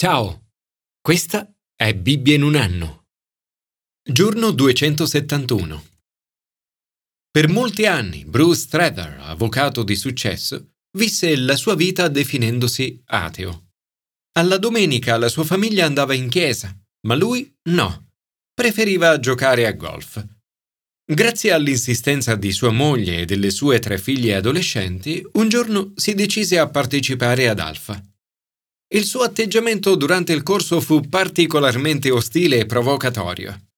Ciao, questa è Bibbia in un anno. Giorno 271. Per molti anni Bruce Strather, avvocato di successo, visse la sua vita definendosi ateo. Alla domenica la sua famiglia andava in chiesa, ma lui no. Preferiva giocare a golf. Grazie all'insistenza di sua moglie e delle sue tre figlie adolescenti, un giorno si decise a partecipare ad Alfa. Il suo atteggiamento durante il corso fu particolarmente ostile e provocatorio.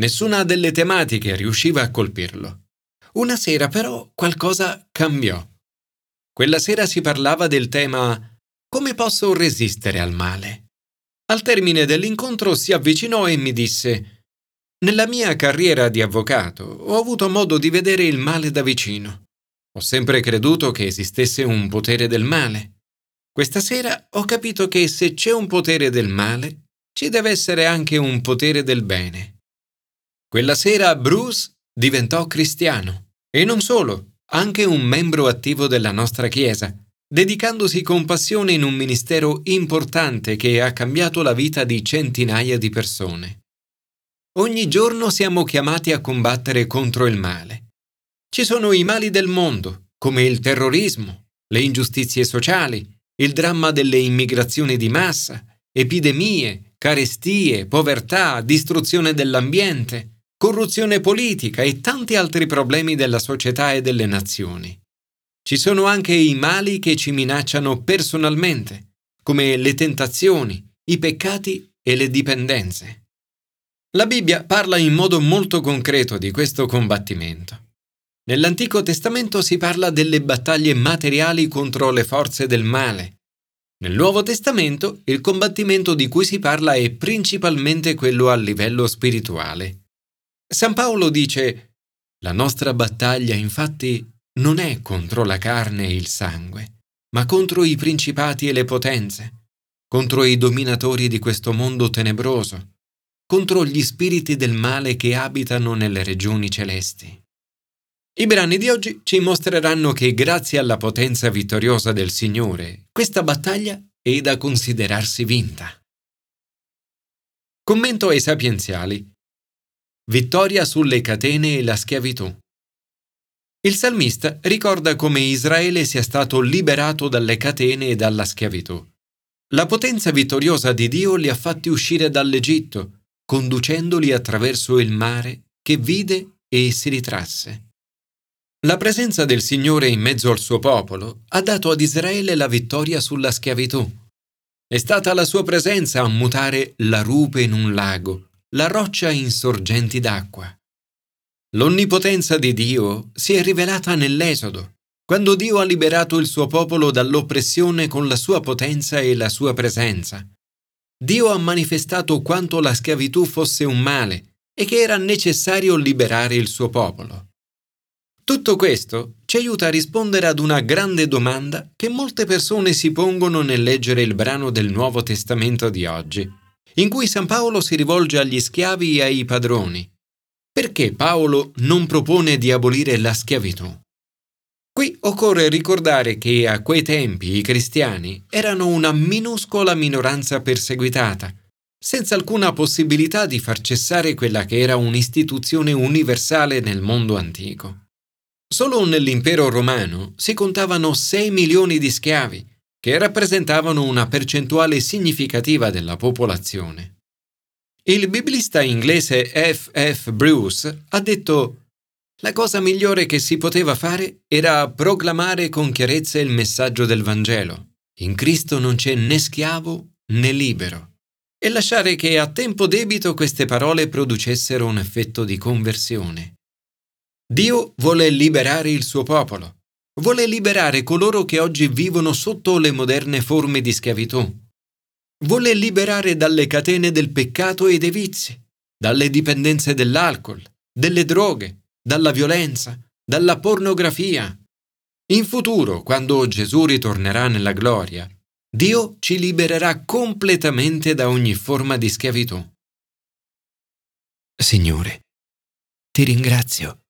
Nessuna delle tematiche riusciva a colpirlo. Una sera però qualcosa cambiò. Quella sera si parlava del tema Come posso resistere al male? Al termine dell'incontro si avvicinò e mi disse Nella mia carriera di avvocato ho avuto modo di vedere il male da vicino. Ho sempre creduto che esistesse un potere del male questa sera ho capito che se c'è un potere del male, ci deve essere anche un potere del bene. Quella sera Bruce diventò cristiano e non solo, anche un membro attivo della nostra Chiesa, dedicandosi con passione in un ministero importante che ha cambiato la vita di centinaia di persone. Ogni giorno siamo chiamati a combattere contro il male. Ci sono i mali del mondo, come il terrorismo, le ingiustizie sociali, il dramma delle immigrazioni di massa, epidemie, carestie, povertà, distruzione dell'ambiente, corruzione politica e tanti altri problemi della società e delle nazioni. Ci sono anche i mali che ci minacciano personalmente, come le tentazioni, i peccati e le dipendenze. La Bibbia parla in modo molto concreto di questo combattimento. Nell'Antico Testamento si parla delle battaglie materiali contro le forze del male. Nel Nuovo Testamento il combattimento di cui si parla è principalmente quello a livello spirituale. San Paolo dice La nostra battaglia infatti non è contro la carne e il sangue, ma contro i principati e le potenze, contro i dominatori di questo mondo tenebroso, contro gli spiriti del male che abitano nelle regioni celesti. I brani di oggi ci mostreranno che grazie alla potenza vittoriosa del Signore, questa battaglia è da considerarsi vinta. Commento ai sapienziali. Vittoria sulle catene e la schiavitù. Il salmista ricorda come Israele sia stato liberato dalle catene e dalla schiavitù. La potenza vittoriosa di Dio li ha fatti uscire dall'Egitto, conducendoli attraverso il mare che vide e si ritrasse. La presenza del Signore in mezzo al suo popolo ha dato ad Israele la vittoria sulla schiavitù. È stata la sua presenza a mutare la rupe in un lago, la roccia in sorgenti d'acqua. L'onnipotenza di Dio si è rivelata nell'Esodo, quando Dio ha liberato il suo popolo dall'oppressione con la sua potenza e la sua presenza. Dio ha manifestato quanto la schiavitù fosse un male e che era necessario liberare il suo popolo. Tutto questo ci aiuta a rispondere ad una grande domanda che molte persone si pongono nel leggere il brano del Nuovo Testamento di oggi, in cui San Paolo si rivolge agli schiavi e ai padroni. Perché Paolo non propone di abolire la schiavitù? Qui occorre ricordare che a quei tempi i cristiani erano una minuscola minoranza perseguitata, senza alcuna possibilità di far cessare quella che era un'istituzione universale nel mondo antico. Solo nell'impero romano si contavano 6 milioni di schiavi, che rappresentavano una percentuale significativa della popolazione. Il biblista inglese F. F. Bruce ha detto la cosa migliore che si poteva fare era proclamare con chiarezza il messaggio del Vangelo. In Cristo non c'è né schiavo né libero. E lasciare che a tempo debito queste parole producessero un effetto di conversione. Dio vuole liberare il suo popolo, vuole liberare coloro che oggi vivono sotto le moderne forme di schiavitù. Vuole liberare dalle catene del peccato e dei vizi, dalle dipendenze dell'alcol, delle droghe, dalla violenza, dalla pornografia. In futuro, quando Gesù ritornerà nella gloria, Dio ci libererà completamente da ogni forma di schiavitù. Signore, ti ringrazio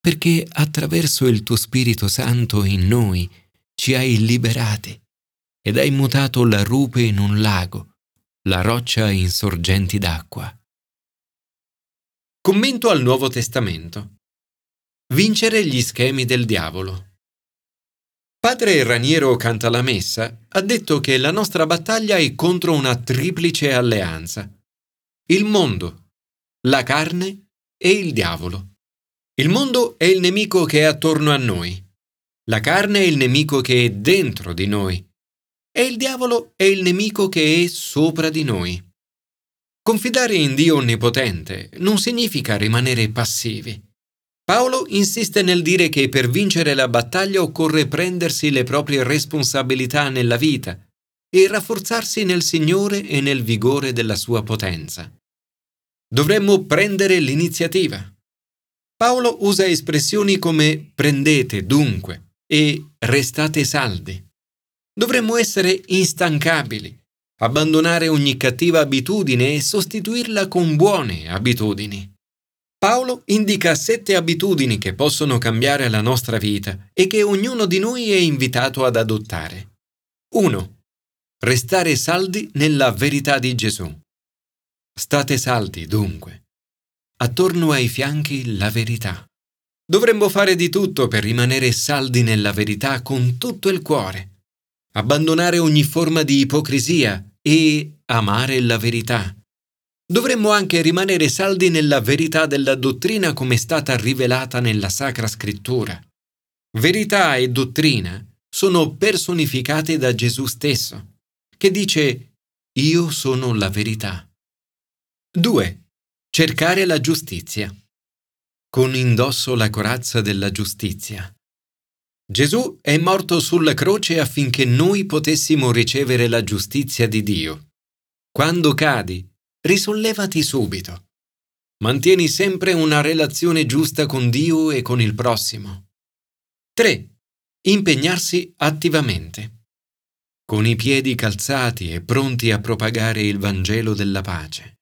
perché attraverso il tuo Spirito Santo in noi ci hai liberati ed hai mutato la rupe in un lago, la roccia in sorgenti d'acqua. Commento al Nuovo Testamento. Vincere gli schemi del diavolo. Padre Raniero Cantalamessa ha detto che la nostra battaglia è contro una triplice alleanza. Il mondo, la carne e il diavolo. Il mondo è il nemico che è attorno a noi. La carne è il nemico che è dentro di noi. E il diavolo è il nemico che è sopra di noi. Confidare in Dio Onnipotente non significa rimanere passivi. Paolo insiste nel dire che per vincere la battaglia occorre prendersi le proprie responsabilità nella vita e rafforzarsi nel Signore e nel vigore della sua potenza. Dovremmo prendere l'iniziativa. Paolo usa espressioni come prendete dunque e restate saldi. Dovremmo essere instancabili, abbandonare ogni cattiva abitudine e sostituirla con buone abitudini. Paolo indica sette abitudini che possono cambiare la nostra vita e che ognuno di noi è invitato ad adottare. 1. Restare saldi nella verità di Gesù. State saldi, dunque. Attorno ai fianchi la verità. Dovremmo fare di tutto per rimanere saldi nella verità con tutto il cuore, abbandonare ogni forma di ipocrisia e amare la verità. Dovremmo anche rimanere saldi nella verità della dottrina come è stata rivelata nella Sacra Scrittura. Verità e dottrina sono personificate da Gesù stesso, che dice Io sono la verità. 2. Cercare la giustizia. Con indosso la corazza della giustizia. Gesù è morto sulla croce affinché noi potessimo ricevere la giustizia di Dio. Quando cadi, risollevati subito. Mantieni sempre una relazione giusta con Dio e con il prossimo. 3. Impegnarsi attivamente. Con i piedi calzati e pronti a propagare il Vangelo della pace.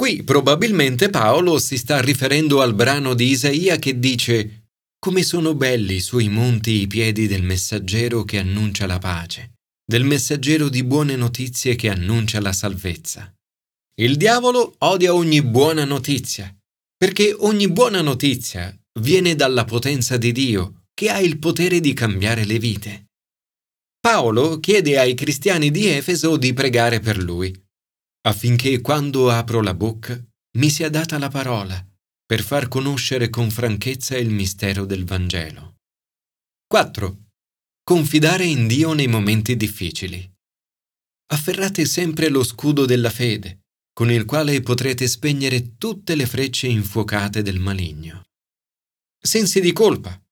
Qui probabilmente Paolo si sta riferendo al brano di Isaia che dice come sono belli sui monti i piedi del messaggero che annuncia la pace, del messaggero di buone notizie che annuncia la salvezza. Il diavolo odia ogni buona notizia, perché ogni buona notizia viene dalla potenza di Dio, che ha il potere di cambiare le vite. Paolo chiede ai cristiani di Efeso di pregare per lui, affinché quando apro la bocca mi sia data la parola, per far conoscere con franchezza il mistero del Vangelo. 4. Confidare in Dio nei momenti difficili. Afferrate sempre lo scudo della fede, con il quale potrete spegnere tutte le frecce infuocate del maligno. Sensi di colpa,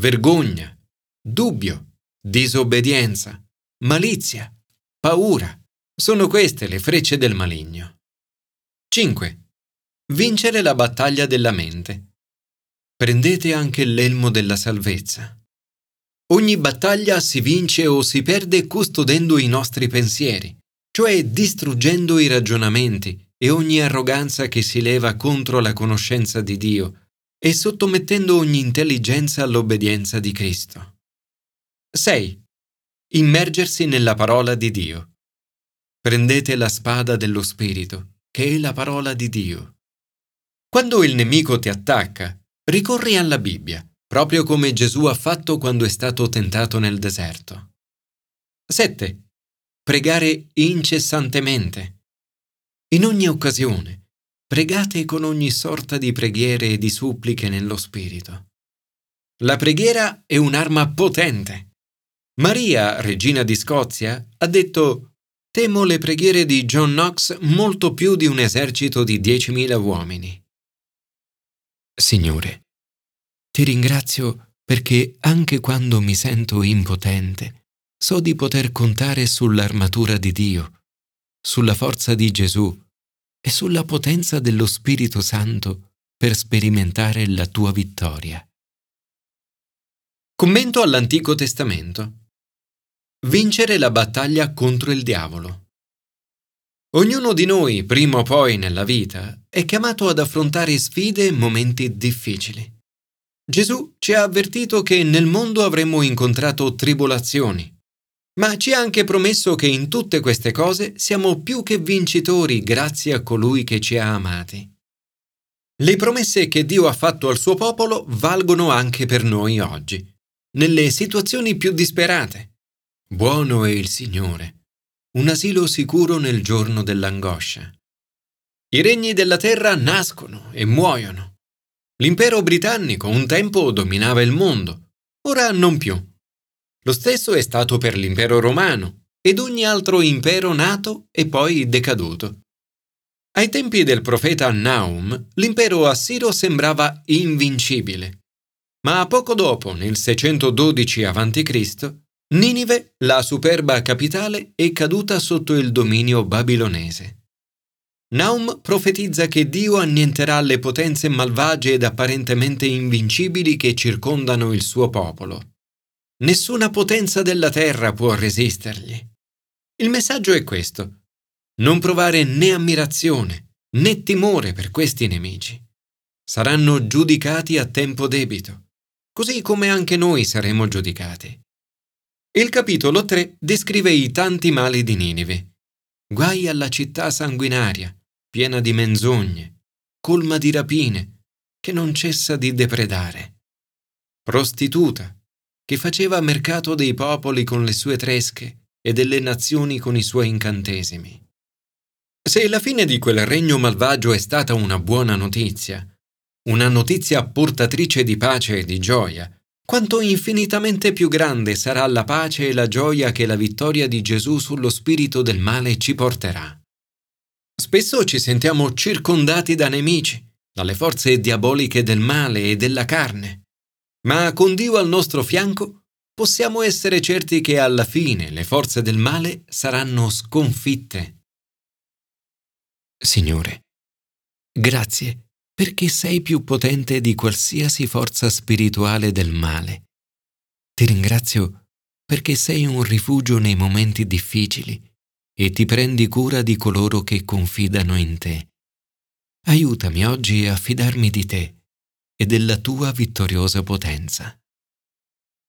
vergogna, dubbio, disobbedienza, malizia, paura, sono queste le frecce del maligno. 5. Vincere la battaglia della mente. Prendete anche l'elmo della salvezza. Ogni battaglia si vince o si perde custodendo i nostri pensieri, cioè distruggendo i ragionamenti e ogni arroganza che si leva contro la conoscenza di Dio e sottomettendo ogni intelligenza all'obbedienza di Cristo. 6. Immergersi nella parola di Dio. Prendete la spada dello Spirito, che è la parola di Dio. Quando il nemico ti attacca, ricorri alla Bibbia, proprio come Gesù ha fatto quando è stato tentato nel deserto. 7 pregare incessantemente. In ogni occasione, pregate con ogni sorta di preghiere e di suppliche nello Spirito. La preghiera è un'arma potente. Maria, regina di Scozia, ha detto Temo le preghiere di John Knox molto più di un esercito di 10.000 uomini. Signore, ti ringrazio perché anche quando mi sento impotente, so di poter contare sull'armatura di Dio, sulla forza di Gesù e sulla potenza dello Spirito Santo per sperimentare la tua vittoria. Commento all'Antico Testamento. Vincere la battaglia contro il diavolo. Ognuno di noi, prima o poi nella vita, è chiamato ad affrontare sfide e momenti difficili. Gesù ci ha avvertito che nel mondo avremmo incontrato tribolazioni, ma ci ha anche promesso che in tutte queste cose siamo più che vincitori grazie a colui che ci ha amati. Le promesse che Dio ha fatto al suo popolo valgono anche per noi oggi, nelle situazioni più disperate. Buono è il Signore, un asilo sicuro nel giorno dell'angoscia. I regni della terra nascono e muoiono. L'impero britannico un tempo dominava il mondo, ora non più. Lo stesso è stato per l'impero romano ed ogni altro impero nato e poi decaduto. Ai tempi del profeta Naum, l'impero assiro sembrava invincibile. Ma poco dopo, nel 612 a.C., Ninive, la superba capitale, è caduta sotto il dominio babilonese. Naum profetizza che Dio annienterà le potenze malvagie ed apparentemente invincibili che circondano il suo popolo. Nessuna potenza della terra può resistergli. Il messaggio è questo. Non provare né ammirazione né timore per questi nemici. Saranno giudicati a tempo debito, così come anche noi saremo giudicati. Il capitolo 3 descrive i tanti mali di Ninive. Guai alla città sanguinaria, piena di menzogne, colma di rapine, che non cessa di depredare. Prostituta, che faceva mercato dei popoli con le sue tresche e delle nazioni con i suoi incantesimi. Se la fine di quel regno malvagio è stata una buona notizia, una notizia portatrice di pace e di gioia, quanto infinitamente più grande sarà la pace e la gioia che la vittoria di Gesù sullo spirito del male ci porterà. Spesso ci sentiamo circondati da nemici, dalle forze diaboliche del male e della carne ma con Dio al nostro fianco possiamo essere certi che alla fine le forze del male saranno sconfitte. Signore, grazie perché sei più potente di qualsiasi forza spirituale del male. Ti ringrazio perché sei un rifugio nei momenti difficili e ti prendi cura di coloro che confidano in te. Aiutami oggi a fidarmi di te e della tua vittoriosa potenza.